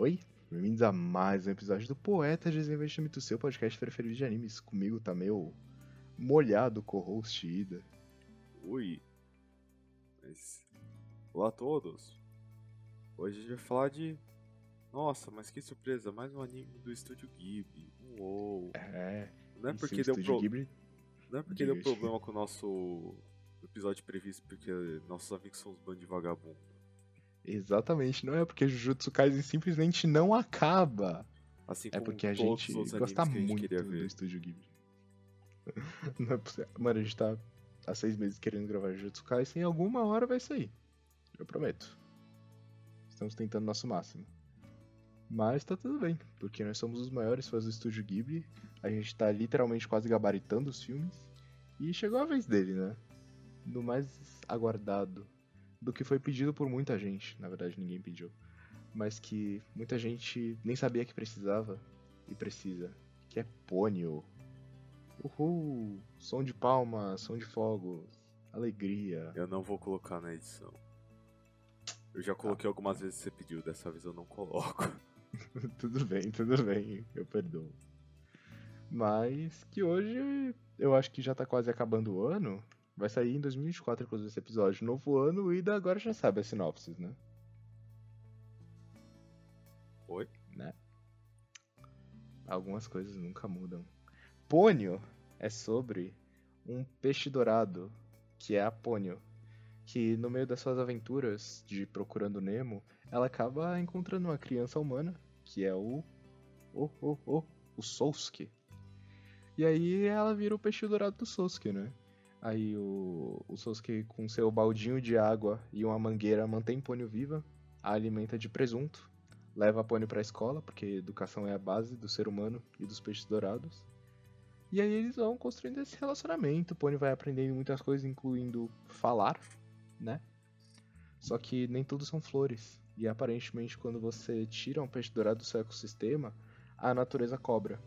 Oi, bem-vindos a mais um episódio do Poeta Desinvestimento, seu podcast preferido de animes. Comigo tá meu molhado co-host Ida. Oi. Mas... Olá a todos. Hoje a gente vai falar de. Nossa, mas que surpresa! Mais um anime do Estúdio Ghibli. Uou! É. Não é porque deu pro... Ghibli, Não é porque deu problema com o nosso episódio previsto, porque nossos amigos são os bandos de vagabundo. Exatamente, não é porque Jujutsu Kaisen simplesmente não acaba. Assim É porque a gente gosta que a gente muito do ver. Estúdio Ghibli. Não é possível. Mano, a gente tá há seis meses querendo gravar Jujutsu Kaisen e alguma hora vai sair. Eu prometo. Estamos tentando nosso máximo. Mas tá tudo bem, porque nós somos os maiores fãs do Estúdio Ghibli. A gente tá literalmente quase gabaritando os filmes. E chegou a vez dele, né? Do mais aguardado. Do que foi pedido por muita gente. Na verdade, ninguém pediu. Mas que muita gente nem sabia que precisava e precisa. Que é Pônio. Uhul! Som de palmas, som de fogos, alegria. Eu não vou colocar na edição. Eu já coloquei algumas vezes que você pediu, dessa vez eu não coloco. tudo bem, tudo bem, eu perdoo. Mas que hoje eu acho que já tá quase acabando o ano. Vai sair em 2024, inclusive, esse episódio. Novo ano, e da agora já sabe as sinopses, né? Oi? Né? Algumas coisas nunca mudam. Pônio é sobre um peixe dourado, que é a Pônio, que no meio das suas aventuras de procurando Nemo, ela acaba encontrando uma criança humana, que é o o o o, o Sousuke. E aí ela vira o peixe dourado do Sousuke, né? Aí o, o Sousuke com seu baldinho de água e uma mangueira mantém Pônio viva, a alimenta de presunto, leva a Pônio pra escola, porque educação é a base do ser humano e dos peixes dourados. E aí eles vão construindo esse relacionamento, o Pônio vai aprendendo muitas coisas, incluindo falar, né? Só que nem tudo são flores. E aparentemente quando você tira um peixe dourado do seu ecossistema, a natureza cobra.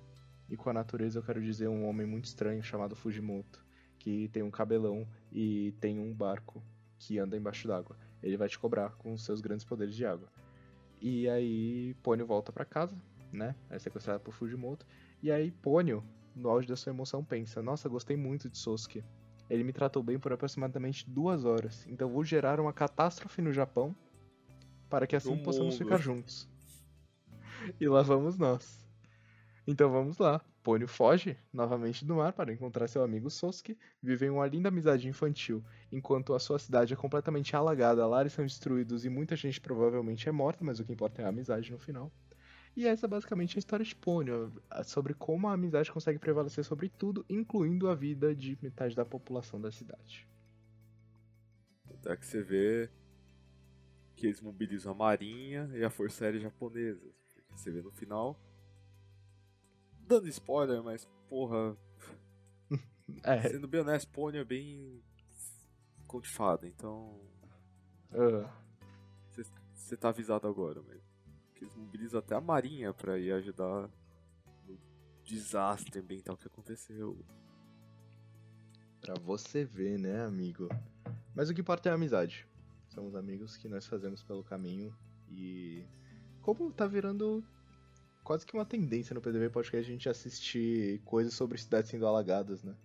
E com a natureza eu quero dizer um homem muito estranho chamado Fujimoto, que tem um cabelão e tem um barco que anda embaixo d'água. Ele vai te cobrar com os seus grandes poderes de água. E aí Pônio volta pra casa, né? É sequestrado por Fujimoto. E aí Pônio, no auge da sua emoção, pensa: Nossa, gostei muito de Sosuke. Ele me tratou bem por aproximadamente duas horas. Então vou gerar uma catástrofe no Japão para que assim possamos ficar juntos. E lá vamos nós. Então vamos lá. Pônio foge novamente do mar para encontrar seu amigo Sosuke. Vivem uma linda amizade infantil, enquanto a sua cidade é completamente alagada, lares são destruídos e muita gente provavelmente é morta, mas o que importa é a amizade no final. E essa é basicamente a história de Pônio, sobre como a amizade consegue prevalecer sobre tudo, incluindo a vida de metade da população da cidade. Até que você vê que eles mobilizam a marinha e a força aérea japonesa. Você vê no final. Dando spoiler, mas porra, É, sendo bem honesto, Pônio é bem contifado, então ah, você tá avisado agora, mas que eles mobilizam até a marinha pra ir ajudar no desastre ambiental que aconteceu. pra você ver, né, amigo? Mas o que importa é a amizade. São os amigos que nós fazemos pelo caminho e como tá virando quase que uma tendência no PDV Podcast a gente assistir coisas sobre cidades sendo alagadas, né?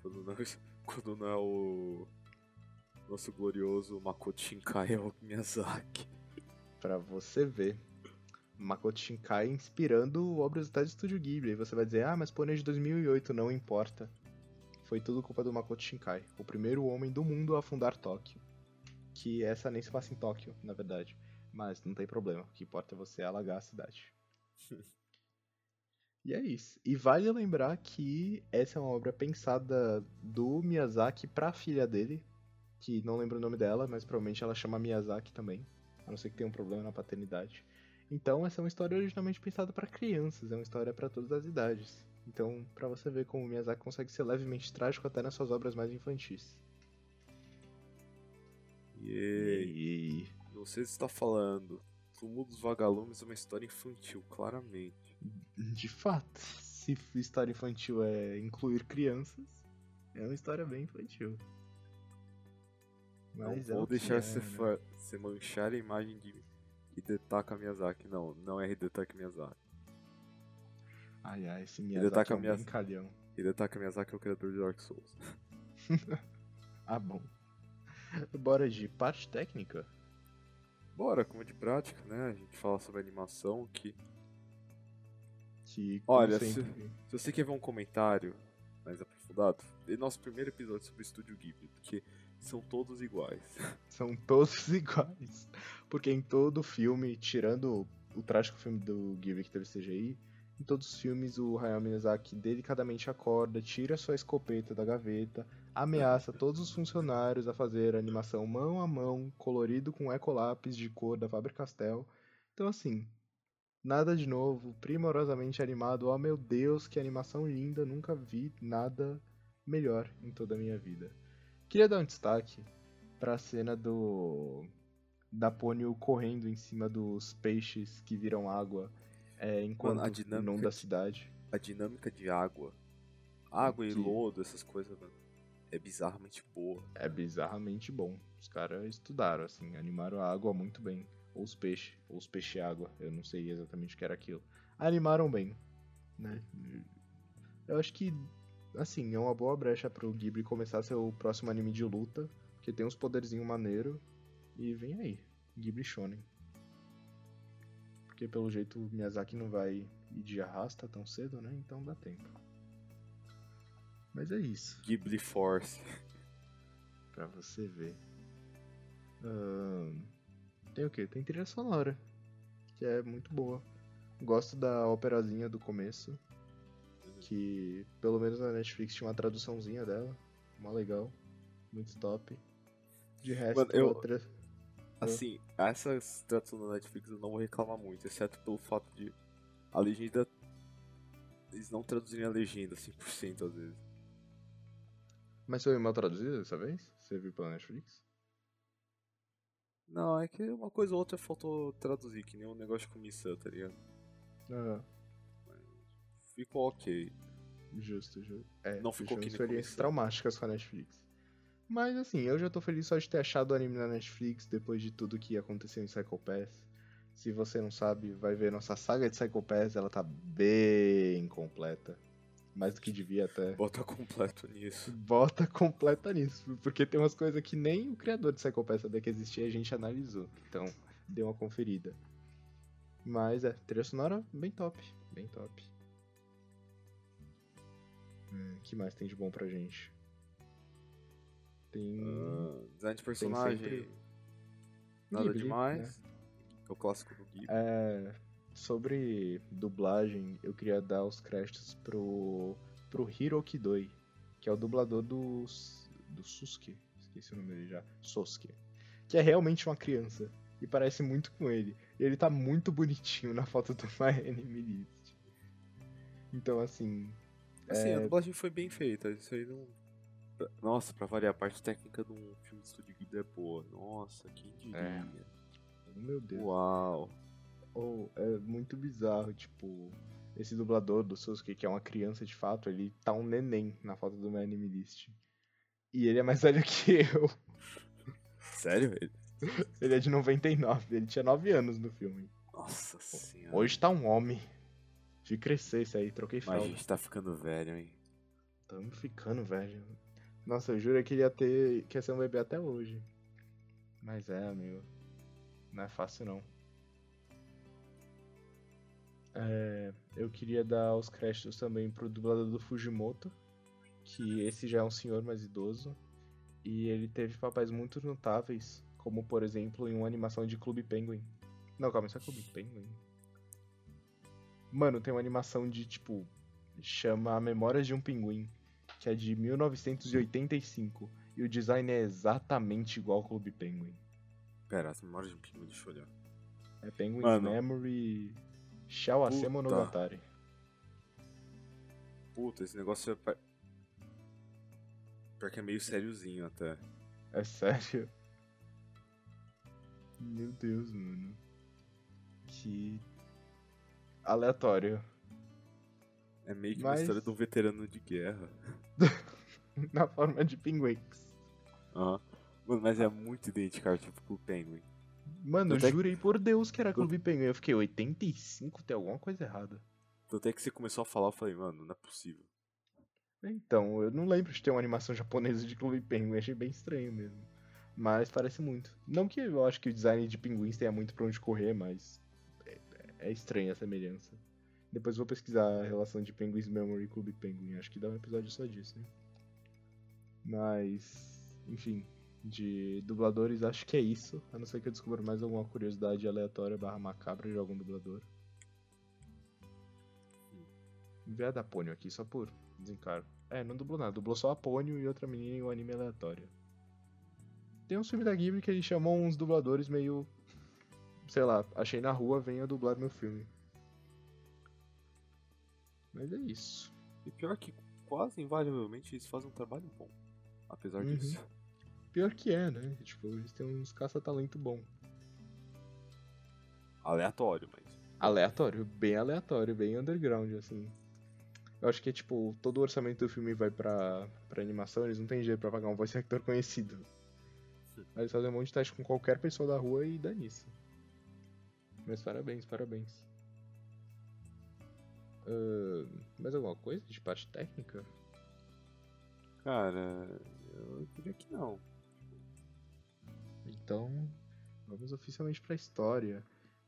Quando não, quando não é o nosso glorioso Makoto Shinkai é o Miyazaki. Pra você ver. Makoto Shinkai inspirando obras do Estúdio Ghibli. Aí você vai dizer, ah, mas Pônei de 2008, não importa. Foi tudo culpa do Makoto Shinkai, o primeiro homem do mundo a fundar Tóquio. Que essa nem se passa em Tóquio, na verdade. Mas não tem problema, o que importa é você alagar a cidade. e é isso. E vale lembrar que essa é uma obra pensada do Miyazaki pra filha dele, que não lembro o nome dela, mas provavelmente ela chama Miyazaki também a não ser que tenha um problema na paternidade. Então, essa é uma história originalmente pensada para crianças, é uma história para todas as idades. Então, pra você ver como o Miyazaki consegue ser levemente trágico até nas suas obras mais infantis. E Não você tá falando. Túmulo dos Vagalumes é uma história infantil, claramente. De fato, se história infantil é incluir crianças, é uma história bem infantil. Não Mas é vou deixar é, você, né? fa- você manchar a imagem de Hidetaka Miyazaki. Não, não é Hidetaka Miyazaki. Ai, ai, esse Hidetaka Miyazaki é um Miyazaki. brincalhão. Hidetaka Miyazaki é o criador de Dark Souls. Ah, bom. Bora de parte técnica? Bora, como de prática, né? A gente fala sobre animação que. Que, Olha, se- Se você quer ver um comentário mais aprofundado, dê nosso primeiro episódio sobre o Estúdio Ghibli, porque são todos iguais. são todos iguais. Porque em todo filme, tirando o trágico filme do Ghibli que teve CGI, em todos os filmes o Hayao Miyazaki delicadamente acorda, tira sua escopeta da gaveta, ameaça todos os funcionários a fazer animação mão a mão, colorido com ecolápis de cor da Faber-Castell. Então assim, nada de novo, primorosamente animado. Oh meu Deus, que animação linda, nunca vi nada melhor em toda a minha vida. Queria dar um destaque pra cena do da Pônio correndo em cima dos peixes que viram água é, enquanto Mano, a dinâmica inunda a de- cidade. A dinâmica de água, água e lodo, essas coisas, mano, é bizarramente boa. É bizarramente bom. Os caras estudaram, assim, animaram a água muito bem. Ou os peixes, ou os peixes-água, eu não sei exatamente o que era aquilo. Animaram bem, né? Eu acho que, assim, é uma boa brecha pro Ghibli começar seu próximo anime de luta, porque tem uns poderzinhos maneiro e vem aí, Ghibli Shonen. Porque pelo jeito o Miyazaki não vai ir de arrasta tão cedo, né? Então dá tempo. Mas é isso. Ghibli Force. Pra você ver. Tem o que? Tem trilha sonora. Que é muito boa. Gosto da operazinha do começo. Que pelo menos na Netflix tinha uma traduçãozinha dela. Mó legal. Muito top. De resto, Mano, eu- a trilha- Assim, essas traduções da Netflix eu não vou reclamar muito, exceto pelo fato de a legenda. Eles não traduzirem a legenda 100% às vezes. Mas foi mal traduzido dessa vez? Você viu pela Netflix? Não, é que uma coisa ou outra faltou traduzir, que nem um negócio de comissão, tá ligado? Ah, Ficou ok. justo, justo. É, Não ficou que experiências traumáticas com a Netflix. Mas assim, eu já tô feliz só de ter achado o anime na Netflix depois de tudo que aconteceu em Psycho Pass. Se você não sabe, vai ver nossa saga de Psycho Pass, ela tá bem completa. Mais do que devia até. Bota completo nisso. Bota completa nisso, porque tem umas coisas que nem o criador de Psycho Pass sabia que existia e a gente analisou. Então, deu uma conferida. Mas é, trilha sonora bem top, bem top. Hum, que mais tem de bom pra gente? Tem. Ah, design de personagem. sempre Nada Ghibli, demais. né? É o clássico do Ghibli. É, sobre dublagem, eu queria dar os créditos pro, pro Hiroki Doi, que é o dublador do, do Susuke, esqueci o nome dele já, Sosuke, que é realmente uma criança, e parece muito com ele. E ele tá muito bonitinho na foto do My Anime List. Então, assim, Assim, é- a dublagem foi bem feita. Isso aí não. Nossa, pra variar, a parte técnica de um filme de estúdio Ghibli é boa. Nossa, quem diria. É. meu Deus. Uau. Oh, é muito bizarro, tipo, esse dublador do Sasuke, que é uma criança de fato, ele tá um neném na foto do meu anime list. E ele é mais velho que eu. Sério? Ele- Ele é de 99, ele tinha 9 anos no filme. Nossa senhora. Hoje tá um homem. De crescer isso aí, troquei Mas a fralda. gente tá ficando velho, hein? Tamo ficando velho. Nossa, eu juro que ele ia ter. que ia ser um bebê até hoje. Mas é, amigo. Não é fácil não. É, eu queria dar os créditos também pro dublador do Fujimoto. Que esse já é um senhor mais idoso. E ele teve papéis muito notáveis. Como por exemplo em uma animação de Clube Penguin. Não, calma, isso é Clube Penguin. Mano, tem uma animação de tipo. Chama A Memória de um Pinguim que é de 1985. E o design é exatamente igual ao Clube Penguin. Pera, as memórias de um pinguim, deixa eu olhar. É Penguin's Mano. Memory Shall Ase Puta. Monogatari. Puta, esse negócio é. Pior que é meio sériozinho até. É sério? Meu Deus, mano. Que aleatório. É meio que Mas- uma história de um veterano de guerra. Na forma de pinguins. Aham. Mano, mas é muito idêntico ao tipo Penguin. Mano, eu Até- jurei por Deus que era Clube Penguin. Eu fiquei 85, tem alguma coisa errada. Tanto é que você começou a falar, eu falei, mano, não é possível. Então, eu não lembro de ter uma animação japonesa de Clube Penguin, achei bem estranho mesmo. Mas parece muito. Não que eu acho que o design de pinguins tenha muito pra onde correr, mas é, é estranha a semelhança. Depois vou pesquisar a relação de Penguins Memory e Clube Penguin, acho que dá um episódio só disso, né? Mas, enfim, de dubladores acho que é isso, a não ser que eu descubra mais alguma curiosidade aleatória barra macabra de algum dublador. A da Pônio aqui, só por desencargo. É, não dublou nada, dublou só a Pônio e outra menina em um anime aleatório. Tem um filme da Ghibli que ele chamou uns dubladores meio. Sei lá, achei na rua, venha dublar meu filme. Mas é isso. E pior que quase invariavelmente eles fazem um trabalho bom. Apesar Uhum. disso. Pior que é, né? Tipo, eles têm uns caça-talento bom. Aleatório, mas. Aleatório, bem aleatório, bem underground, assim. Eu acho que tipo, todo o orçamento do filme vai pra, pra animação, eles não tem jeito pra pagar um voice actor conhecido. Aí eles fazem um monte de teste com qualquer pessoa da rua e dá nisso. Mas parabéns, parabéns. Ahn, mais alguma coisa de parte técnica? Cara, eu diria que não. Então, vamos oficialmente pra história.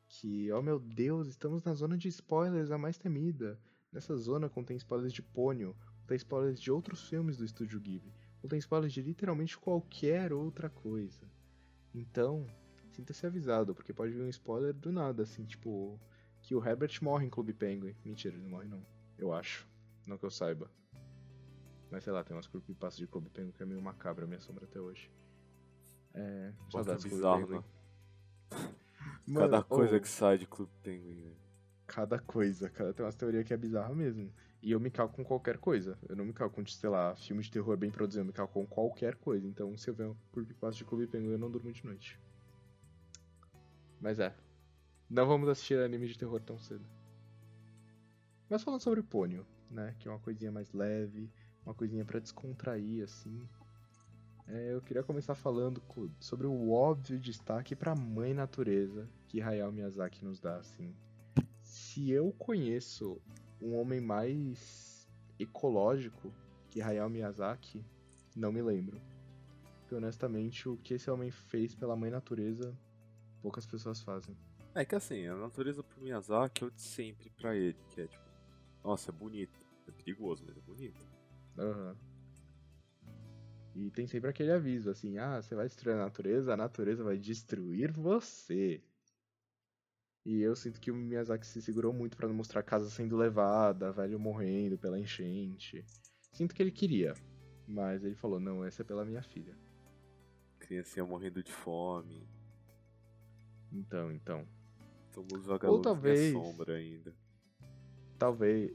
Que, oh meu Deus, estamos na zona de spoilers a mais temida. Nessa zona contém spoilers de Ponyo, contém spoilers de outros filmes do estúdio Ghibli, contém spoilers de literalmente qualquer outra coisa. Então, sinta-se avisado, porque pode vir um spoiler do nada, assim, tipo, que o Herbert morre em Clube Penguin. Mentira, ele não morre não. Eu acho. Não que eu saiba. Mas sei lá, tem umas creepypastas de Clube Penguin que é meio macabra a minha sombra até hoje. É. Clube bizarro, né? Mano, Cada coisa que sai de Clube Penguin, velho. Cada coisa, cara. Tem umas teorias que é bizarra mesmo. E eu me calco com qualquer coisa. Eu não me calco com, sei lá, filme de terror bem produzido. Eu me calco com qualquer coisa. Então, se eu ver um creepypasta de Clube Penguin, eu não durmo de noite. Mas é. Não vamos assistir anime de terror tão cedo. Mas falando sobre Ponyo, né? Que é uma coisinha mais leve, uma coisinha pra descontrair, assim. É, eu queria começar falando sobre o óbvio destaque pra mãe natureza que Hayao Miyazaki nos dá, assim. Se eu conheço um homem mais ecológico que Hayao Miyazaki, não me lembro. Porque honestamente, o que esse homem fez pela mãe natureza, poucas pessoas fazem. É que assim, a natureza pro Miyazaki é o de sempre pra ele, que é tipo, nossa, é bonito. É perigoso, mas é bonito. Aham. E tem sempre aquele aviso, assim, ah, você vai destruir a natureza, a natureza vai destruir você. E eu sinto que o Miyazaki se segurou muito pra não mostrar a casa sendo levada, velho morrendo pela enchente. Sinto que ele queria, mas ele falou, não, essa é pela minha filha. Criancinha morrendo de fome. Então, então. Tomamos vagalumes talvez- na sombra ainda. Talvez,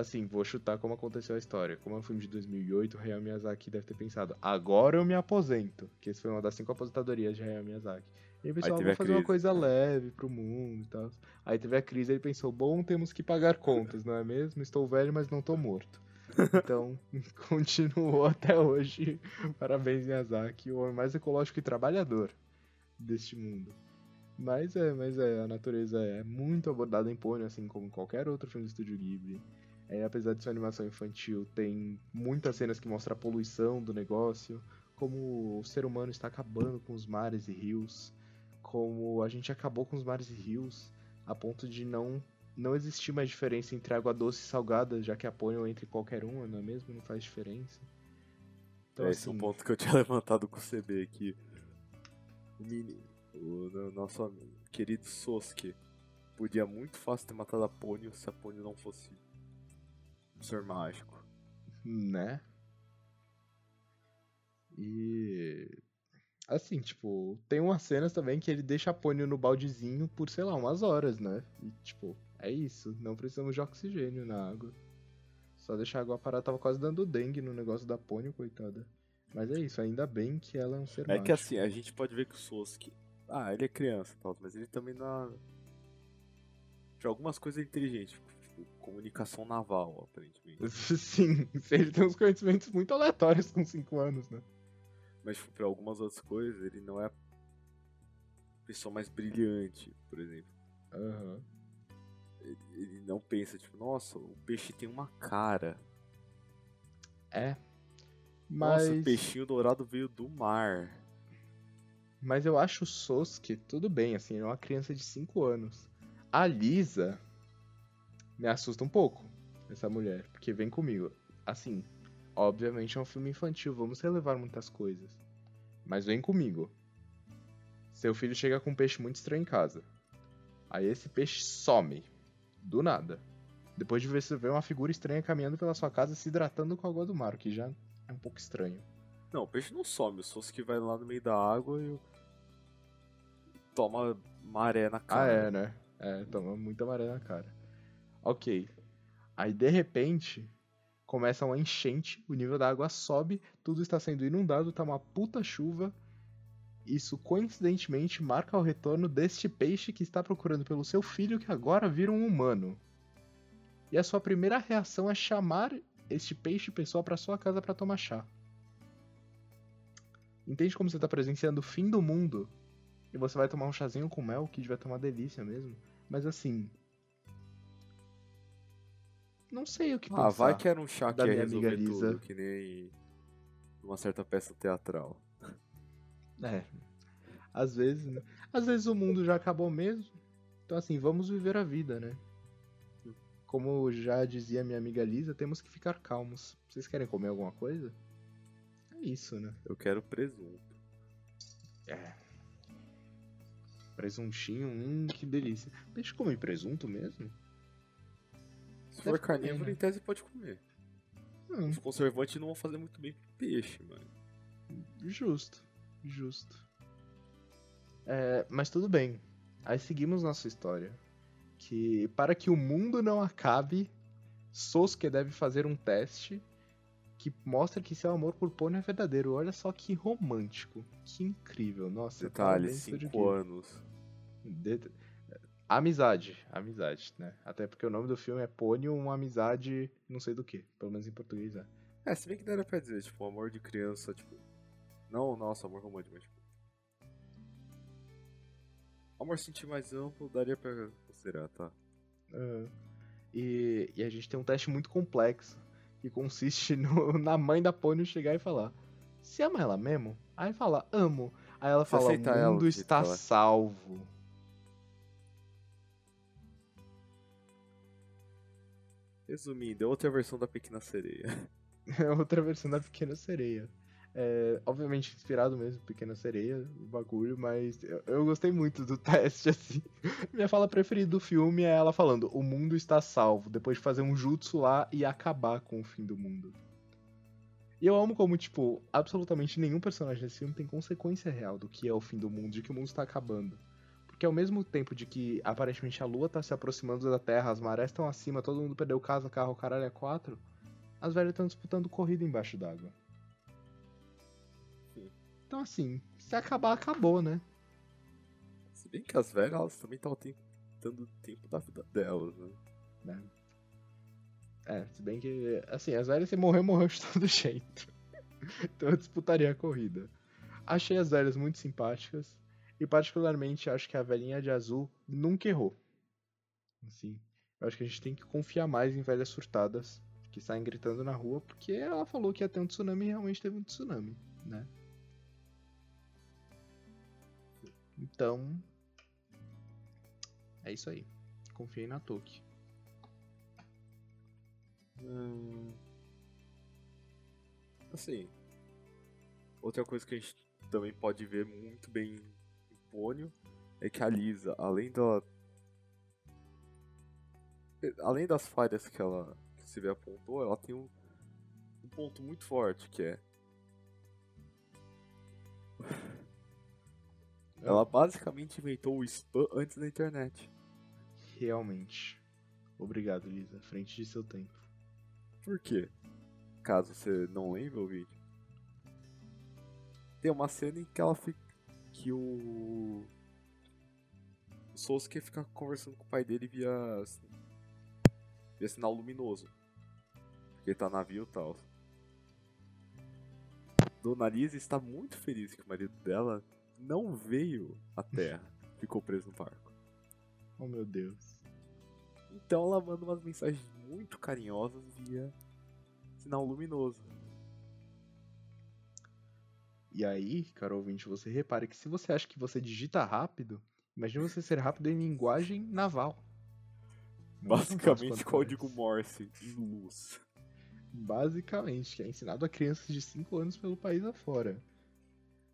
assim, vou chutar como aconteceu a história. Como é um filme de 2008, o Hayao Miyazaki deve ter pensado, agora eu me aposento. Que esse foi uma das cinco aposentadorias de Hayao Miyazaki. E ah, teve vou fazer uma crise. coisa leve pro mundo e tal. Aí teve a crise, ele pensou, bom, temos que pagar contas, não é mesmo? Estou velho, mas não tô morto. Então, continuou até hoje. Parabéns, Miyazaki, o homem mais ecológico e trabalhador deste mundo. Mas é, mas é, a natureza é muito abordada em Ponyo, assim como qualquer outro filme do Estúdio Ghibli. É, apesar de ser uma animação infantil, tem muitas cenas que mostram a poluição do negócio, como o ser humano está acabando com os mares e rios, como a gente acabou com os mares e rios a ponto de não não existir mais diferença entre água doce e salgada, já que a Ponyo entre qualquer uma, não é mesmo? Não faz diferença. Então, Esse é um assim, ponto que eu tinha levantado com o CB aqui. O mini, o no- nosso querido Sosuke, podia muito fácil ter matado a Ponyo se a Ponyo não fosse ser mágico. Né? E. Assim, tipo, tem umas cenas também que ele deixa a Ponyo no baldezinho por, sei lá, umas horas, né? E, tipo, é isso. Não precisamos de oxigênio na água. Só deixar a água parada. Tava quase dando dengue no negócio da Ponyo, coitada. Mas é isso, ainda bem que ela é um ser É que mágico. assim, a gente pode ver que o Sosuke. Ah, ele é criança e tal, mas ele também não. De algumas coisas é inteligente, tipo, tipo, comunicação naval, aparentemente. Sim, ele tem uns conhecimentos muito aleatórios com 5 anos, né? Mas tipo, pra algumas outras coisas ele não é pessoa mais brilhante, por exemplo. Aham. Ele, ele não pensa, tipo, nossa, o peixe tem uma cara. É. Mas. Nossa, o peixinho dourado veio do mar. Mas eu acho o Sosuke tudo bem, assim, é uma criança de 5 anos. A Lisa me assusta um pouco, essa mulher, porque vem comigo. Assim, obviamente é um filme infantil, vamos relevar muitas coisas. Mas vem comigo. Seu filho chega com um peixe muito estranho em casa. Aí esse peixe some. Do nada. Depois de ver você ver uma figura estranha caminhando pela sua casa se hidratando com a água do mar, que já é um pouco estranho. Não, o peixe não some, o Sosuke vai lá no meio da água e toma maré na Ah, cara. é, né? É, toma muita maré na cara. Ok. Aí, de repente, começa uma enchente, o nível da água sobe, tudo está sendo inundado, tá uma puta chuva. Isso, coincidentemente, marca o retorno deste peixe que está procurando pelo seu filho, que agora vira um humano. E a sua primeira reação é chamar este peixe pessoa para sua casa para tomar chá. Entende como você está presenciando o fim do mundo e você vai tomar um chazinho com mel, que vai tomar delícia mesmo. Mas assim. Não sei o que pensar. Ah, vai que era um chá que ia resolver Lisa. tudo, que nem uma certa peça teatral. É. Às vezes, né? Às vezes o mundo já acabou mesmo. Então assim, vamos viver a vida, né? Como já dizia minha amiga Lisa, temos que ficar calmos. Vocês querem comer alguma coisa? É isso, né? Eu quero presunto. É. Presuntinho, hum, que delícia. Deixa eu comer presunto mesmo? Se for comer, carnívoro, né? em tese pode comer. Hum, Os conservantes não vão fazer muito bem pro peixe, mano. Justo, justo. É, mas tudo bem. Aí seguimos nossa história. Que para que o mundo não acabe, Sosuke deve fazer um teste que mostra que seu amor por Pony é verdadeiro. Olha só que romântico. Que incrível. Nossa, Detalhe, parabéns, 5 Tsurugi. anos. De- Amizade, amizade, né? Até porque o nome do filme é Pony, uma amizade, não sei do que. Pelo menos em português é. É, se bem que daria pra dizer, tipo, amor de criança, tipo. Não, nossa, amor romântico, mas tipo. Amor sentir mais amplo, daria pra considerar, tá? Aham. E, e a gente tem um teste muito complexo, que consiste no- na mãe da Pônio chegar e falar: Você ama ela mesmo? Aí fala: Amo. Aí ela fala: O ela mundo está que ela é." salvo. Resumindo, é outra versão da Pequena Sereia. É outra versão da Pequena Sereia. É, obviamente inspirado mesmo, Pequena Sereia, o bagulho, mas eu, eu gostei muito do teste, assim. Minha fala preferida do filme é ela falando: O mundo está salvo, depois de fazer um jutsu lá e acabar com o fim do mundo. E eu amo como, tipo, absolutamente nenhum personagem desse filme tem consequência real do que é o fim do mundo, de que o mundo está acabando. Porque ao mesmo tempo de que aparentemente a lua tá se aproximando da Terra, as marés estão acima, todo mundo perdeu casa, carro, caralho, é quatro, as velhas estão disputando corrida embaixo d'água. Então assim, se acabar, acabou, né? Se bem que as velhas, elas também estavam tentando o tempo da vida delas, né? né? É, se bem que, assim, as velhas se morrer, morreu de todo jeito. então eu disputaria a corrida. Achei as velhas muito simpáticas. E particularmente acho que a velhinha de azul nunca errou. Assim, eu acho que a gente tem que confiar mais em velhas surtadas que saem gritando na rua, porque ela falou que ia ter um tsunami e realmente teve um tsunami, né? Então. É isso aí. Confiei na Toki. Hum... Assim. Outra coisa que a gente também pode ver muito bem é que a Lisa, além da. Além das falhas que ela que se vê apontou, ela tem um, um ponto muito forte que é. Ela basicamente inventou o spam antes da internet. Realmente. Obrigado, Lisa. Frente de seu tempo. Por quê? Caso você não lembre o vídeo. Tem uma cena em que ela fica. Que o. O Sosuke fica conversando com o pai dele via. via sinal luminoso. Porque ele tá navio e tal. Dona Lisa está muito feliz que o marido dela não veio à Terra. ficou preso no barco. Oh meu Deus. Então ela manda umas mensagens muito carinhosas via sinal luminoso. E aí, caro ouvinte, você repare que se você acha que você digita rápido, imagine você ser rápido em linguagem naval. Não é Basicamente código. Morse em luz. Basicamente, que é ensinado a crianças de 5 anos pelo país afora.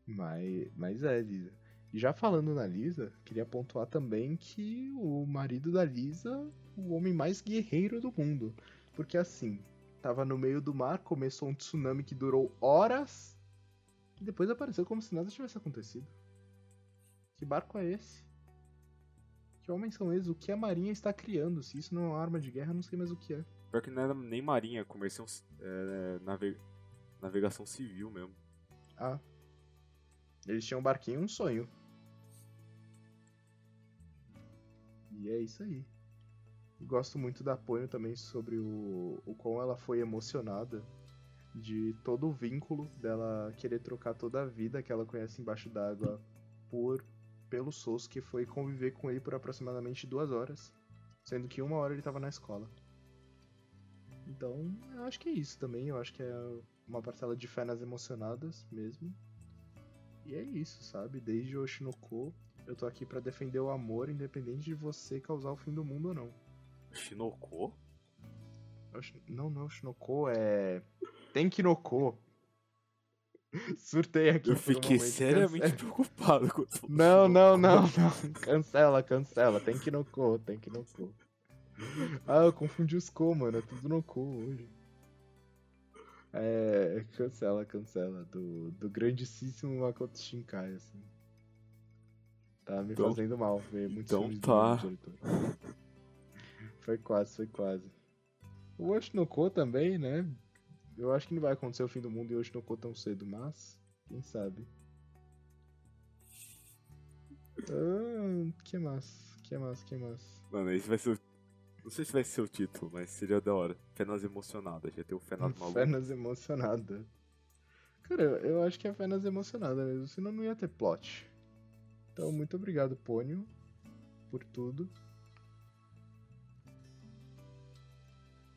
Mas, mas é, Lisa. E já falando na Lisa, queria pontuar também que o marido da Lisa, o homem mais guerreiro do mundo. Porque assim, tava no meio do mar, começou um tsunami que durou horas e depois apareceu como se nada tivesse acontecido. Que barco é esse? Que homens são esses? O que a marinha está criando? Se isso não é uma arma de guerra, eu não sei mais o que é. Pior que não era nem marinha, comercião, é, nave- navegação civil mesmo. Ah. Eles tinham um barquinho e um sonho. E é isso aí. Gosto muito da Ponyo também sobre o, o quão ela foi emocionada de todo o vínculo dela querer trocar toda a vida que ela conhece embaixo d'água por pelo Sos, que foi conviver com ele por aproximadamente duas horas, sendo que uma hora ele estava na escola. Então, eu acho que é isso também. Eu acho que é uma parcela de fé nas emocionadas mesmo. E é isso, sabe? Desde o Oshinoko, eu tô aqui pra defender o amor, independente de você causar o fim do mundo ou não. Shinoko? Oshi- Não, não, Oshinoko é. Tenkinoko. Surtei aqui. Eu um fiquei momento, seriamente cancela. preocupado você falou Não, não, não, não. Cancela, cancela. Tenkinoko, Tenkinoko. Ah, eu confundi os Ko, mano. É tudo no Ko hoje. É. Cancela, cancela. Do, do grandíssimo Makoto Shinkai, assim. Tá me Então- fazendo mal ver muitos então filmes tá. Foi quase, foi quase. O Oshinoko também, né? Eu acho que não vai acontecer o fim do mundo em Oshinoko tão cedo, mas. Quem sabe? Ah, que mais? Que mais? Que mais? Mano, esse vai ser o... Não sei se vai ser o título, mas seria da hora. Fenas emocionadas. Já tem o Fenas maluco. Fenas emocionada. Cara, eu- acho que é Fenas emocionada mesmo, senão não ia ter plot. Então, muito obrigado, Pônio, por tudo.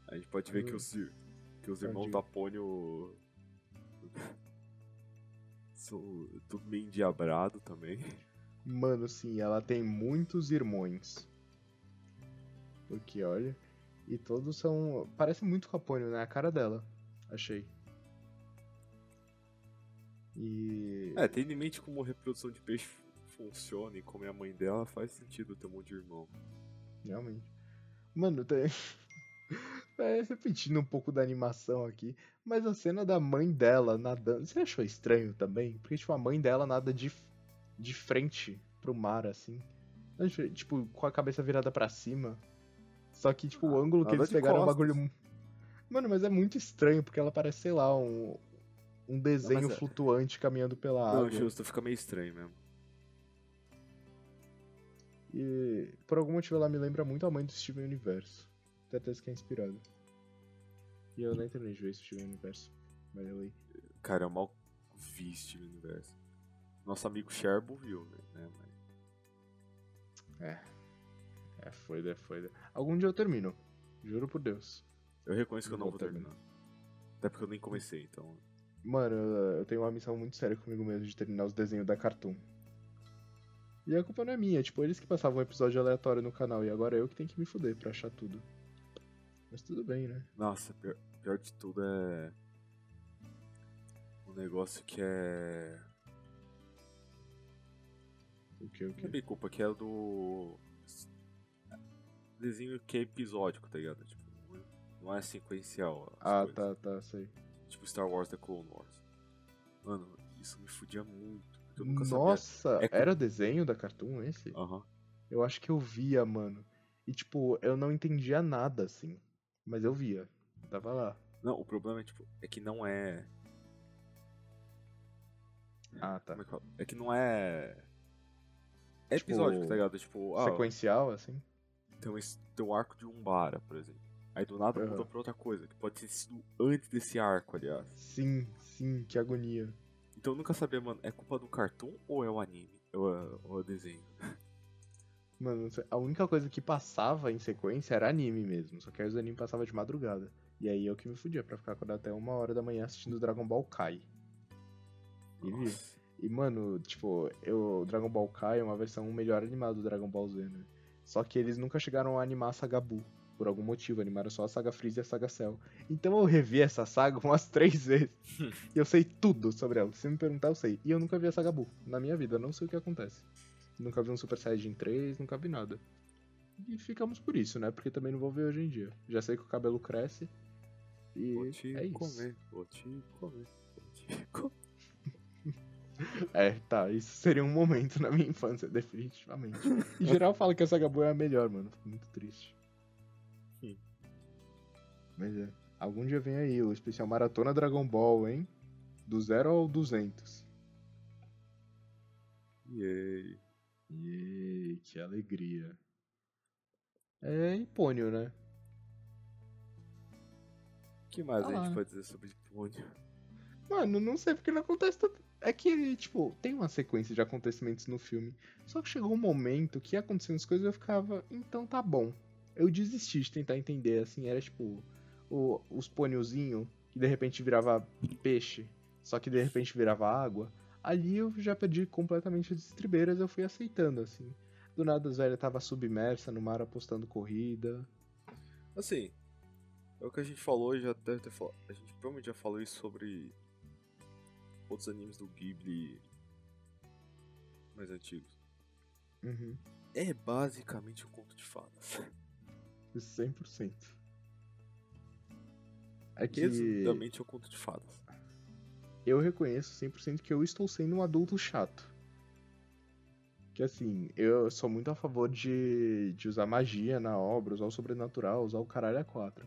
A gente pode ver que os, ir- que os irmãos da Pônio são tudo meio endiabrado também. Mano, sim, ela tem muitos irmãos. Porque, olha. E todos são. Parece muito com a Pônio, né? A cara dela. Achei. E. É, tendo em mente como a reprodução de peixe funciona e como é a mãe dela, faz sentido ter um monte de irmão. Realmente. Mano, tem. É, repetindo um pouco da animação aqui, mas a cena da mãe dela nadando. Você achou estranho também? Porque, tipo, a mãe dela nada de, de frente pro mar, assim. Não de frente, Tipo, com a cabeça virada pra cima. Só que, tipo, o ângulo que nada eles pegaram é um bagulho. Mano, mas é muito estranho, porque ela parece, sei lá, um, um desenho mas é- flutuante caminhando pela Não, água. justo, fica meio estranho mesmo. E por algum motivo ela me lembra muito a mãe do Steven Universo. Certeza que é inspirado. E eu nem terminei de ver Steven Universo. By the way. Cara, eu mal vi Steven Universo. Nosso amigo Sherbo viu, né? mas- É foda, é foda. Algum dia eu termino. Juro por Deus. Eu reconheço que eu não Vou vou terminar. terminar. Até porque eu nem comecei, então. Mano, eu eu tenho uma missão muito séria comigo mesmo de terminar os desenhos da Cartoon. E a culpa não é minha, tipo, eles que passavam um episódio aleatório no canal e agora eu que tenho que me fuder pra achar tudo. Mas tudo bem, né? Nossa, pior, pior de tudo é. Um negócio que é. O que, o Não é que? bem culpa, que é o do. Desenho que é episódico, tá ligado? Tipo, não é sequencial. Ah, coisas. tá, tá, sei. Tipo Star Wars The Clone Wars. Mano, isso me fudia muito. Eu nunca sabia. Nossa, É que- era desenho da Cartoon esse? Aham. Eu acho que eu via, mano. E tipo, eu não entendia nada, assim. Mas eu via. Tava lá. Não, o problema é, tipo, é que não é. Ah, tá. Como é? É que não é. É Tipo, episódico, tá ligado? Tipo, ah, Sequencial, assim. tem, um, tem um arco de Umbara, por exemplo. Aí do nada Aham. muda pra outra coisa, que pode ter sido antes desse arco, aliás. Sim, sim, que agonia. Então eu nunca sabia, mano, é culpa do cartoon ou é o anime? Ou é, ou é o desenho? Mano, a única coisa que passava em sequência era anime mesmo. Só que aí os animes passavam de madrugada. E aí eu que me fudia pra ficar acordado até uma hora da manhã assistindo Dragon Ball Kai. E vi. E, mano, tipo, eu, Dragon Ball Kai é uma versão melhor animada do Dragon Ball Z, né? Só que eles nunca chegaram a animar a saga Buu. Por algum motivo, animaram só a saga Freeza e a saga Cell. Então eu revi essa saga umas três vezes. e eu sei tudo sobre ela. Se me perguntar, eu sei. E eu nunca vi a saga Buu. Na minha vida, eu não sei o que acontece. Nunca vi um Super Saiyajin 3, nunca vi nada. E ficamos por isso, né? Porque também não vou ver hoje em dia. Já sei que o cabelo cresce. E Vou te é isso. comer, vou te comer, vou te comer. É, tá, isso seria um momento na minha infância, definitivamente. Em geral fala que a saga Buu é a melhor, mano. Fico muito triste. Hum. Mas é. Algum dia vem aí o especial Maratona Dragon Ball, hein? Do 0 ao 200. Yay. Yay, que alegria. É Hipônio, né? O que mais Ah a gente pode dizer sobre Pônio? Mano, não sei porque não acontece tanto. É que, tipo, tem uma sequência de acontecimentos no filme. Só que chegou um momento que ia acontecendo as coisas e eu ficava, então tá bom. Eu desisti de tentar entender, assim, era tipo, o, os pôniozinhos que de repente virava peixe, só que de repente virava água. Ali eu já perdi completamente as estribeiras, eu fui aceitando, assim. Do nada a velha tava submersa no mar apostando corrida. Assim, é o que a gente falou e já deve ter falado. A gente provavelmente já falou isso sobre outros animes do Ghibli mais antigos. Uhum. É basicamente um conto de fadas. 100%. É que... Resumidamente é um conto de fadas. Eu reconheço 100% que eu estou sendo um adulto chato. Que assim, eu sou muito a favor de, de usar magia na obra, usar o sobrenatural, usar o caralho a quatro.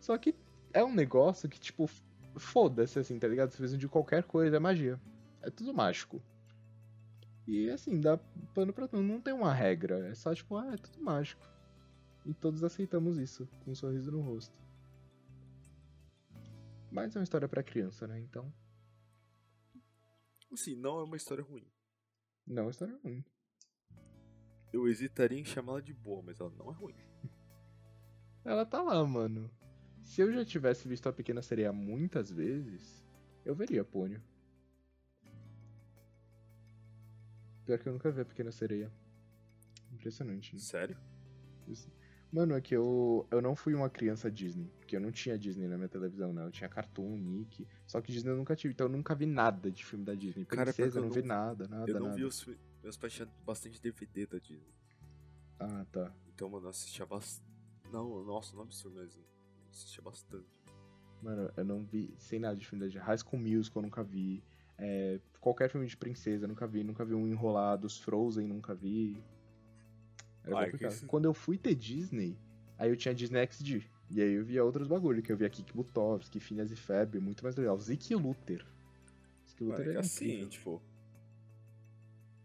Só que é um negócio que, tipo, foda-se, assim, tá ligado? Você fez de qualquer coisa, é magia. É tudo mágico. E assim, dá pano pra tudo. Não tem uma regra. É só, tipo, ah, é tudo mágico. E todos aceitamos isso, com um sorriso no rosto. Mas é uma história pra criança, né? Então, Assim, não é uma história ruim. não é uma história ruim. Eu hesitaria em chamá-la de boa, mas ela não é ruim. Ela tá lá, mano. Se eu já tivesse visto a Pequena Sereia muitas vezes, eu veria Pônio. Pior que eu nunca vi a Pequena Sereia. Impressionante, né? Sério? Mano, é que eu, eu não fui uma criança Disney. Porque eu não tinha Disney na minha televisão, né? Eu tinha Cartoon, Nick. Só que Disney eu nunca tive. Então eu nunca vi nada de filme da Disney. Princesa, eu não vi não- nada, nada, eu não nada. vi os Meus pais tinham bastante DVD da Disney. Ah, tá. Então, mano, eu assistia bastante. Não, nossa, não é absurdo, mas eu assistia bastante. Mano, eu não vi sem nada de filme da Disney. High School Musical eu nunca vi. É, qualquer filme de princesa eu nunca vi. Nunca vi um Enrolados, Frozen nunca vi. Era complicado. que isso- Quando eu fui ter Disney, aí eu tinha Disney XD. E aí eu via outros bagulho, que eu via Kik Butovski, Phineas e Ferb, muito mais legal. Zeke Luther. Mano, Luther é que é assim, incrível. tipo.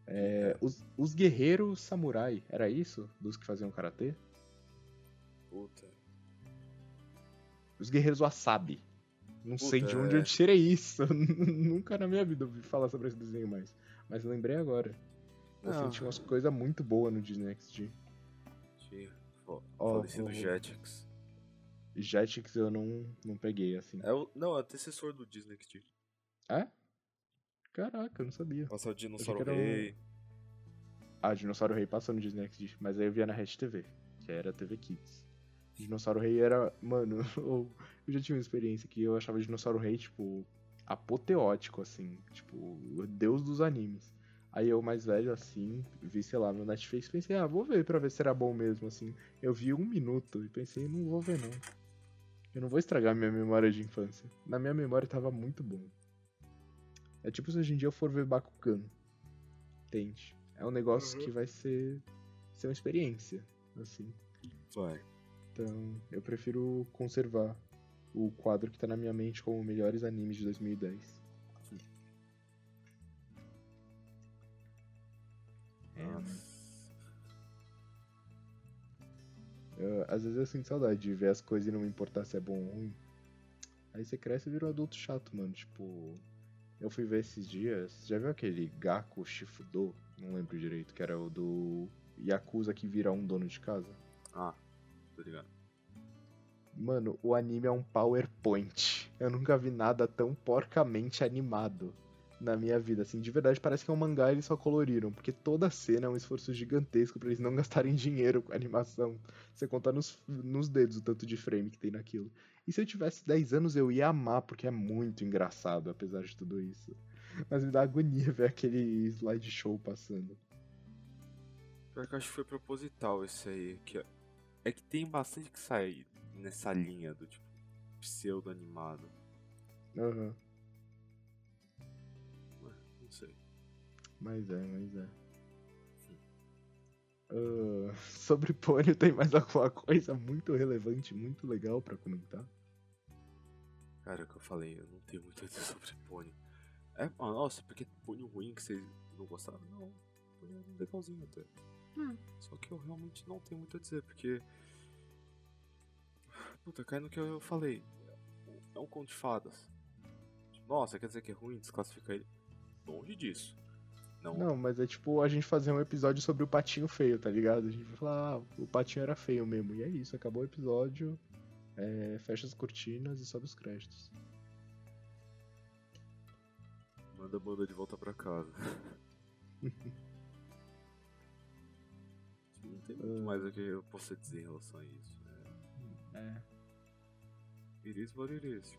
É, os, os guerreiros samurai, era isso? Dos que faziam karatê? Puta. Os guerreiros wasabi. Não sei Puta, de onde é. eu tirei isso. Nunca na minha vida ouvi falar sobre esse desenho mais. Mas lembrei agora. Eu Não. senti umas coisas muito boas no Disney XD. Tinha. Falecido vou- Jetix. Jetix eu não, não peguei, assim. É o, não, é o antecessor do Disney XD. É? Caraca, eu não sabia. Passar o Dinossauro era um- Rei. Ah, Dinossauro Rei passou no Disney XD, mas aí eu via na Red TV, que era a TV Kids. Dinossauro Rei era. Mano, eu eu já tive uma experiência que eu achava Dinossauro Rei, tipo, apoteótico, assim. Tipo, o deus dos animes. Aí eu, mais velho, assim, vi, sei lá, no Netflix, pensei, ah, vou ver pra ver se era bom mesmo, assim. Eu vi um minuto e pensei, não vou ver não. Eu não vou estragar minha memória de infância. Na minha memória tava muito bom. É tipo se hoje em dia eu for ver Bakugan. Entende? É um negócio Uhum. que vai ser, ser uma experiência, assim. Vai. Então, eu prefiro conservar o quadro que tá na minha mente como melhores animes de 2010. Nossa. Eu- às vezes eu sinto saudade de ver as coisas e não me importar se é bom ou ruim. Aí você cresce e vira um adulto chato, mano. Tipo, eu fui ver esses dias. Já viu aquele Gaku Shifudo? Não lembro direito, que era o do Yakuza que vira um dono de casa? Ah, tô ligado. Mano, o anime é um PowerPoint. Eu nunca vi nada tão porcamente animado na minha vida. Assim, de verdade, parece que é um mangá e eles só coloriram. Porque toda cena é um esforço gigantesco pra eles não gastarem dinheiro com animação. Você conta nos, nos dedos o tanto de frame que tem naquilo. E se eu tivesse 10 anos, eu ia amar, porque é muito engraçado, apesar de tudo isso. Mas me dá agonia ver aquele slideshow passando. Pior que eu acho que foi proposital esse aí. Que é- é que tem bastante que sai nessa linha do tipo pseudo animado. Mas é, mas é. Ah, sobre Pônio, tem mais alguma coisa muito relevante, muito legal pra comentar? Cara, é o que eu falei, eu não tenho muito a dizer sobre pônei. É, ah, nossa, porque pônei ruim que vocês não gostaram? Não, pônei é legalzinho até. Só que eu realmente não tenho muito a dizer, porque. Puta, cai no que eu falei. É um conto de fadas. Nossa, quer dizer que é ruim desclassificar ele? Longe disso. Não, Não, mas é tipo a gente fazer um episódio sobre o patinho feio, tá ligado? A gente vai falar, ah, o patinho era feio mesmo. E é isso, acabou o episódio, é, fecha as cortinas e sobe os créditos. manda a banda de volta pra casa. não tem muito mais o que eu possa dizer em relação a isso. É, É. Iris is.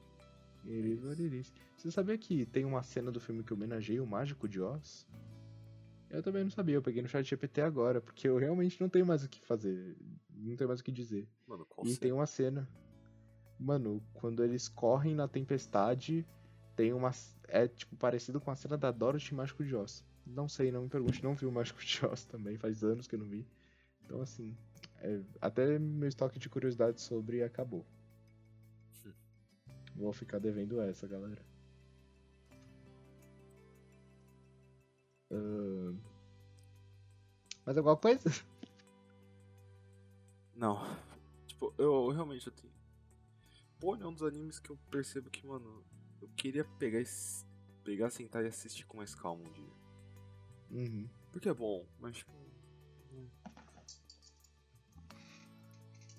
Iris Variris. Você sabia que tem uma cena do filme que homenageia o Mágico de Oz? Eu também não sabia, eu peguei no chat GPT agora, porque eu realmente não tenho mais o que fazer, não tenho mais o que dizer. Mano, qual E cena? tem uma cena. Mano, quando eles correm na tempestade, tem uma. É tipo parecido com a cena da Dorothy Mágico de Oz. Não sei, não me pergunte, não vi o Mágico de Oz também, faz anos que eu não vi. Então assim, é, até meu estoque de curiosidade sobre acabou. Vou ficar devendo essa, galera. Ahn. Mais alguma coisa? Não. Tipo, eu, eu realmente eu tenho. Pônei é um dos animes que eu percebo que, mano, eu queria pegar e s- pegar, sentar e assistir com mais calma um dia. Uhum. Porque é bom, mas tipo.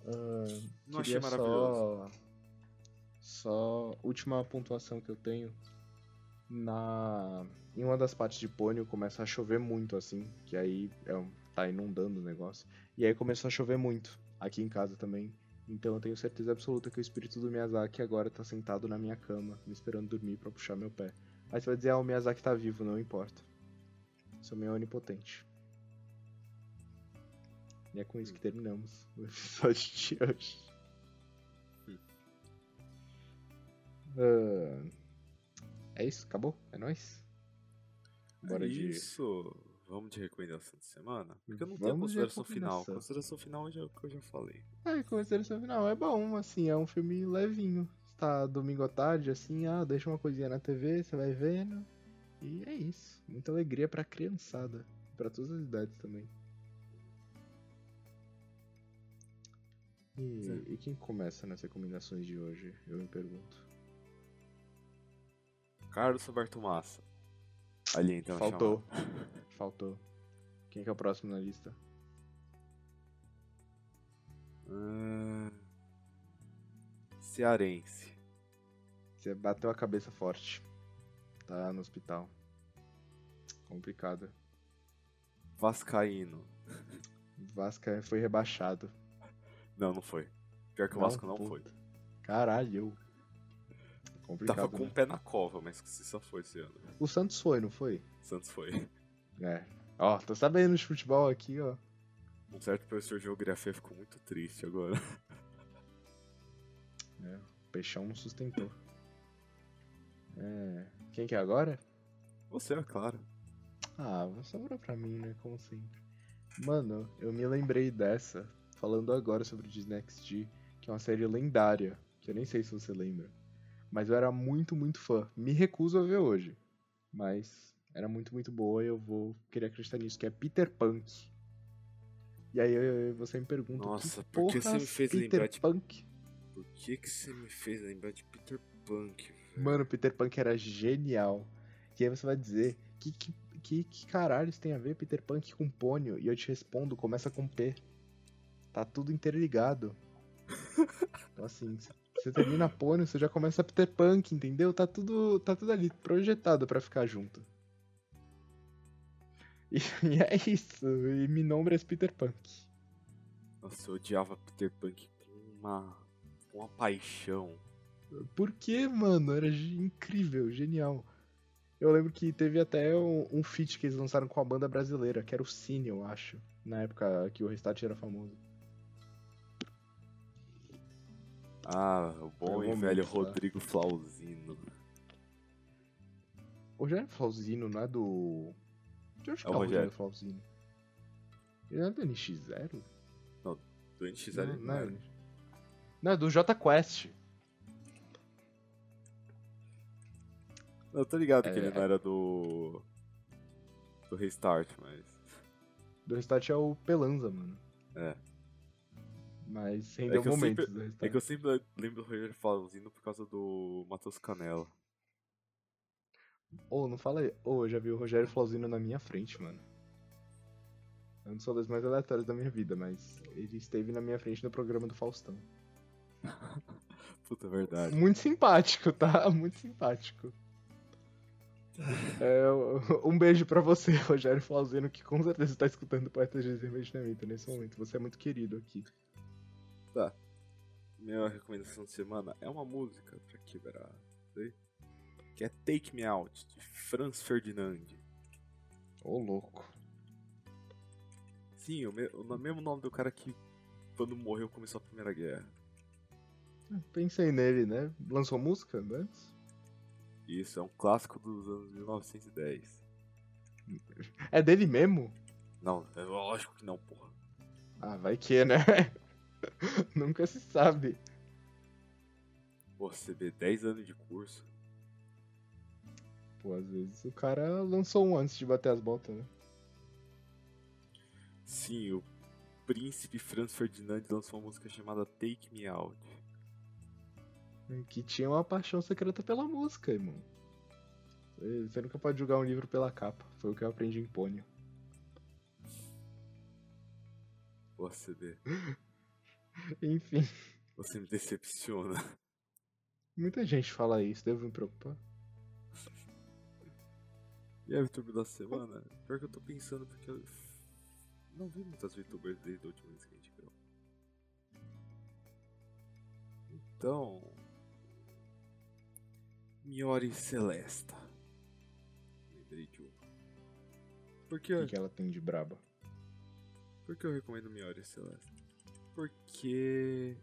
Ahn, Não achei maravilhoso. Só... só última pontuação que eu tenho. Na em uma das partes de Pônio começa a chover muito assim, que aí é tá inundando o negócio. E aí começou a chover muito aqui em casa também. Então eu tenho certeza absoluta que o espírito do Miyazaki agora tá sentado na minha cama, me esperando dormir pra puxar meu pé. Aí você vai dizer, ah, o Miyazaki tá vivo, não importa. Sou meio onipotente. E é com isso que terminamos o episódio de hoje. Hum. É isso? Acabou? É nóis? Bora é de. isso. Vamos de recomendação de semana? Porque eu não tenho a Vamos de consideração final. Consideração final já é o que eu já falei. Ah, consideração final. É bom, assim, é um filme levinho. Tá domingo à tarde, assim, ah, deixa uma coisinha na TV, você vai vendo. E é isso. Muita alegria pra criançada. Pra todas as idades também. E, e quem começa nas recomendações de hoje? Eu me pergunto. Carlos Roberto Massa. Ali então. Faltou. Faltou. Quem que é o próximo na lista? Ah, Cearense. Você bateu a cabeça forte. Tá no hospital. Complicado. Vascaíno. Vasca foi rebaixado. Não, não foi. Pior que o Não, Vasco não puta. foi. Caralho. Complicado. Tava com né? o pé na cova, mas que se só foi esse ano. O Santos foi, não foi? Santos foi. É. Ó, tô sabendo de futebol aqui, ó. Um certo professor de geografia ficou muito triste agora. É, o Peixão não sustentou. É. Quem que é agora? Você, é claro. Ah, sobrou pra mim, né? Como sempre. Mano, eu me lembrei dessa, falando agora sobre Disney XD, que é uma série lendária, que eu nem sei se você lembra. Mas eu era muito, muito fã. Me recuso a ver hoje. Mas era muito, muito boa e eu vou querer acreditar nisso, que é Peter Punk. E aí você me pergunta, Nossa, que por que você me fez Peter lembrar de- Punk? Por que que você me fez lembrar de Peter Punk? Mano, Peter Punk era genial. E aí você vai dizer, que, que, que, que caralhos tem a ver Peter Punk com pônio? E eu te respondo, começa com P. Tá tudo interligado. Então assim, você termina pônio, você já começa Peter Punk, entendeu? Tá tudo, tá tudo ali projetado pra ficar junto. E, e é isso. E me nombra Peter Punk. Nossa, eu odiava Peter Punk com uma, com uma paixão. Por que, mano? Era incrível, genial. Eu lembro que teve até um, um feat que eles lançaram com a banda brasileira, que era o Cine, eu acho. Na época que o Restart era famoso. Ah, o bom e velho tá? Rodrigo Flauzino. O Rogério Flauzino não é do. De onde que É o é o Rogério Rogério. Flauzino? Ele não é do NX0? Do NX0 Não, não não é. Não, é do J Quest. Eu tô ligado que É. ele não era do. Do Restart, mas. Do Restart é o Pelanza, mano. É. Mas rendeu que eu momentos sempre- do É que eu sempre lembro do Rogério Flauzino por causa do Matheus Canela. Ô, não fala aí. Ô, eu já vi o Rogério Flauzino na minha frente, mano. É um dos rolês mais aleatórios da minha vida, mas ele esteve na minha frente no programa do Faustão. Puta, é verdade. Muito simpático, tá? Muito simpático. É, um beijo pra você, Rogério Flauzino, que com certeza está escutando Poetas de Investimento nesse momento. Você é muito querido aqui. Minha recomendação de semana é uma música pra quebrar. sei? Que é Take Me Out, de Franz Ferdinand. Ô, louco. Sim, o, me- o mesmo nome do cara que, quando morreu, começou a Primeira Guerra. Pensei nele, né? Lançou música antes? Isso, é um clássico dos anos 1910. É dele mesmo? Não, é lógico que não, porra. Ah, vai que, né? Nunca se sabe. Pô, CB, 10 anos de curso. Pô, às vezes o cara lançou um antes de bater as botas, né? Sim, o príncipe Franz Ferdinand lançou uma música chamada Take Me Out. Que tinha uma paixão secreta pela música, irmão. Você nunca pode julgar um livro pela capa. Foi o que eu aprendi em Pônio. Pô, CB, Enfim, você me decepciona. muita gente fala isso, devo me preocupar. E a VTuber da semana? Pior que eu tô pensando porque eu não vi muitas VTubers desde a última vez que a gente gravou. Então. Miori Celesta. Lembrei de uma. Por que, O eu- que, que ela tem de braba? por que eu recomendo Miori Celesta? Porque.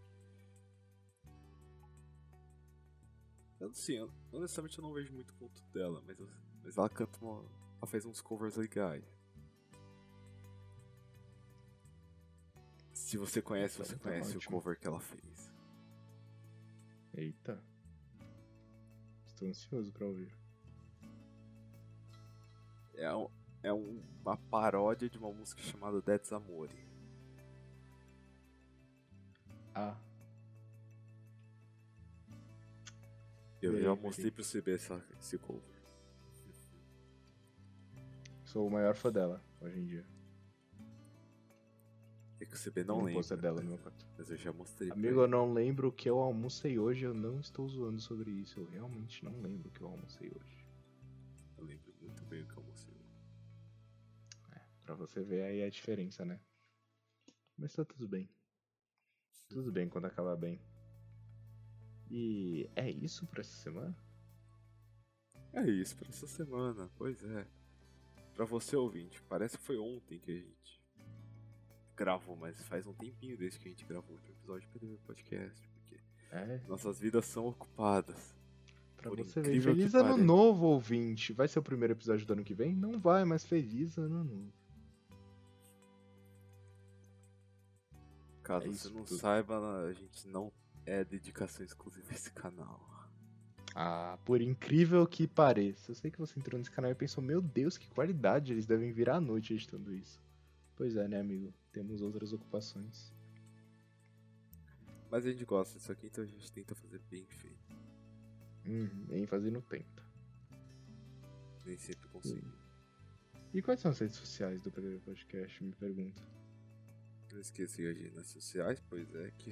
Eu não sei, eu- honestamente eu não vejo muito conto dela, mas, eu- mas ela canta uma. Ela faz uns covers legais. Se você conhece, você tá conhece ótimo. o cover que ela fez. Eita. Estou ansioso pra ouvir. É, um- é um- uma paródia de uma música chamada That's Amore. Ah, Eu já mostrei pro CB essa, esse cover. sou o maior fã dela hoje em dia. É que o CB não um lembra. pôster dela no mas, meu quarto. mas eu já mostrei. Amigo, eu não lembro o que eu almocei hoje, eu não estou zoando sobre isso. Eu realmente não lembro o que eu almocei hoje. Eu lembro muito bem o que eu mostrei. Pra você ver aí a diferença, né? Mas tá tudo bem. Tudo bem quando acabar bem. E é isso pra essa semana? É isso pra essa semana, pois é. Pra você ouvinte, parece que foi ontem que a gente gravou, mas faz um tempinho desde que a gente gravou o último episódio do Podcast, porque É, nossas vidas são ocupadas. pra por você ver. Feliz ano novo, ouvinte. Vai ser o primeiro episódio do ano que vem? Não vai, mas feliz ano novo. Caso É você não tudo. saiba, a gente não é dedicação exclusiva a esse canal. Ah, por incrível que pareça. Eu sei que você entrou nesse canal e pensou, meu Deus, que qualidade, eles devem virar à noite editando isso. Pois é, né, amigo? Temos outras ocupações. Mas a gente gosta disso aqui, então a gente tenta fazer bem feito. Hum, ênfase no tenta. Nem sempre consigo. E quais são as redes sociais do PDV Podcast? Me pergunta. Não de agir nas sociais, pois é, que,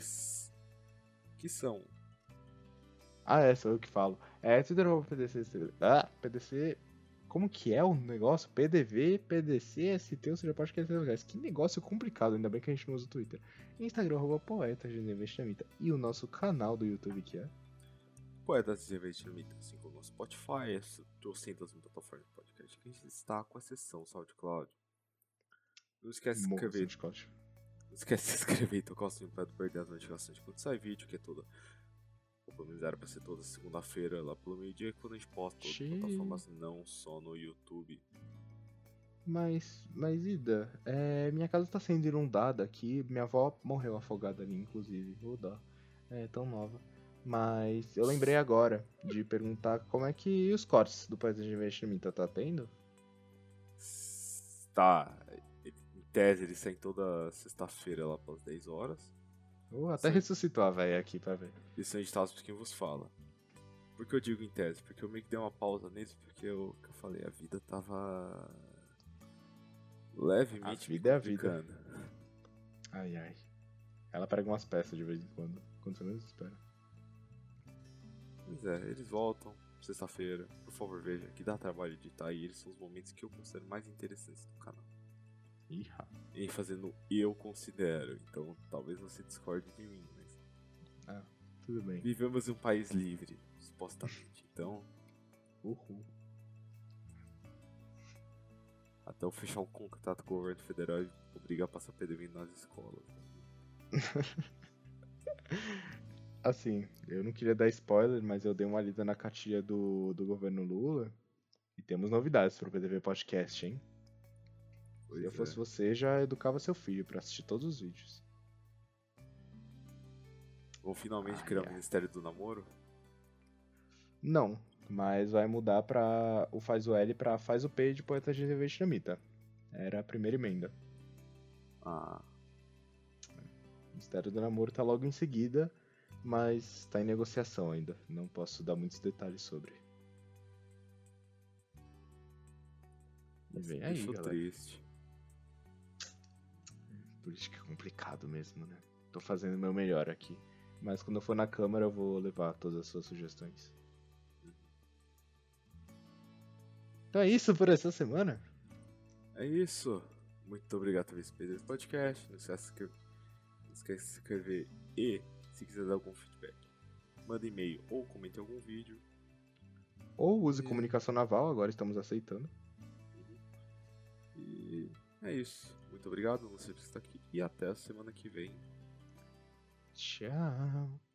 que são. Ah, é, sou eu que falo. É Twitter PDC. Ah, PDC. Como que é o negócio? PDV, PDC, ST, ou seja, podcast legais. Que negócio complicado, ainda bem que a gente não usa o Twitter. Instagram, arroba poeta, Geneva. E o nosso canal do YouTube, que é. De Investimento, assim como no Spotify, as trocentas mil plataformas de podcast que a gente está com a seção SoundCloud. Não esquece de se Esquece de se inscrever e tocar o sininho não perder as notificações de quando sai vídeo, que é toda. Ou pelo menos era pra ser toda segunda-feira lá pelo meio-dia, quando a gente posta outras Xiii. plataformas, não só no YouTube. Mas, mas Ida, é, minha casa tá sendo inundada aqui. Minha avó morreu afogada ali, inclusive. Vou dar. É tão nova. Mas eu lembrei agora de perguntar como é que os cortes do Poeta de Investimento tá tendo? Tá, tese ele sai toda sexta-feira lá pelas 10 horas. Oh, até Sim. ressuscitou a véia aqui pra ver. Isso a gente tá quem vos fala. Por que eu digo em tese? Porque eu meio que dei uma pausa nisso, porque eu, que eu falei, a vida tava levemente A vida é a vida. Ai ai. Ela prega umas peças de vez em quando, quando você menos espera. Pois é, eles voltam sexta-feira. Por favor, veja que dá trabalho de editar e eles são os momentos que eu considero mais interessantes do canal. Ih, rapaz. E fazendo eu considero, então talvez você discorde de mim, mas tudo bem. vivemos em um país livre, supostamente. Então, Uhul. até eu fechar um contrato com o governo federal e obrigar a passar PDV nas escolas. Assim, eu não queria dar spoiler, mas eu dei uma lida na cartilha do, do governo Lula. E temos novidades pro PDV Podcast, hein? Se Pois eu é. fosse você, já educava seu filho pra assistir todos os vídeos. Vão finalmente Ai, criar o ai. Ministério do Namoro? Não, mas vai mudar pra o faz o L pra faz o P de Poeta de Vietnamita. Era a primeira emenda. Ah, O Mistério do Namoro tá logo em seguida, mas tá em negociação ainda. Não posso dar muitos detalhes sobre. Isso vem aí, deixou galera. triste. Política é complicado mesmo, né? Tô fazendo o meu melhor aqui. Mas quando eu for na Câmara eu vou levar todas as suas sugestões. Então é isso por essa semana. É isso. Muito obrigado por esse esse podcast. Não esquece, inscrever- não esquece de se inscrever e, se quiser dar algum feedback, manda e-mail ou comente algum vídeo. Ou use É. comunicação naval, agora estamos aceitando. É isso. Muito obrigado, você que está aqui. E até a semana que vem. Tchau.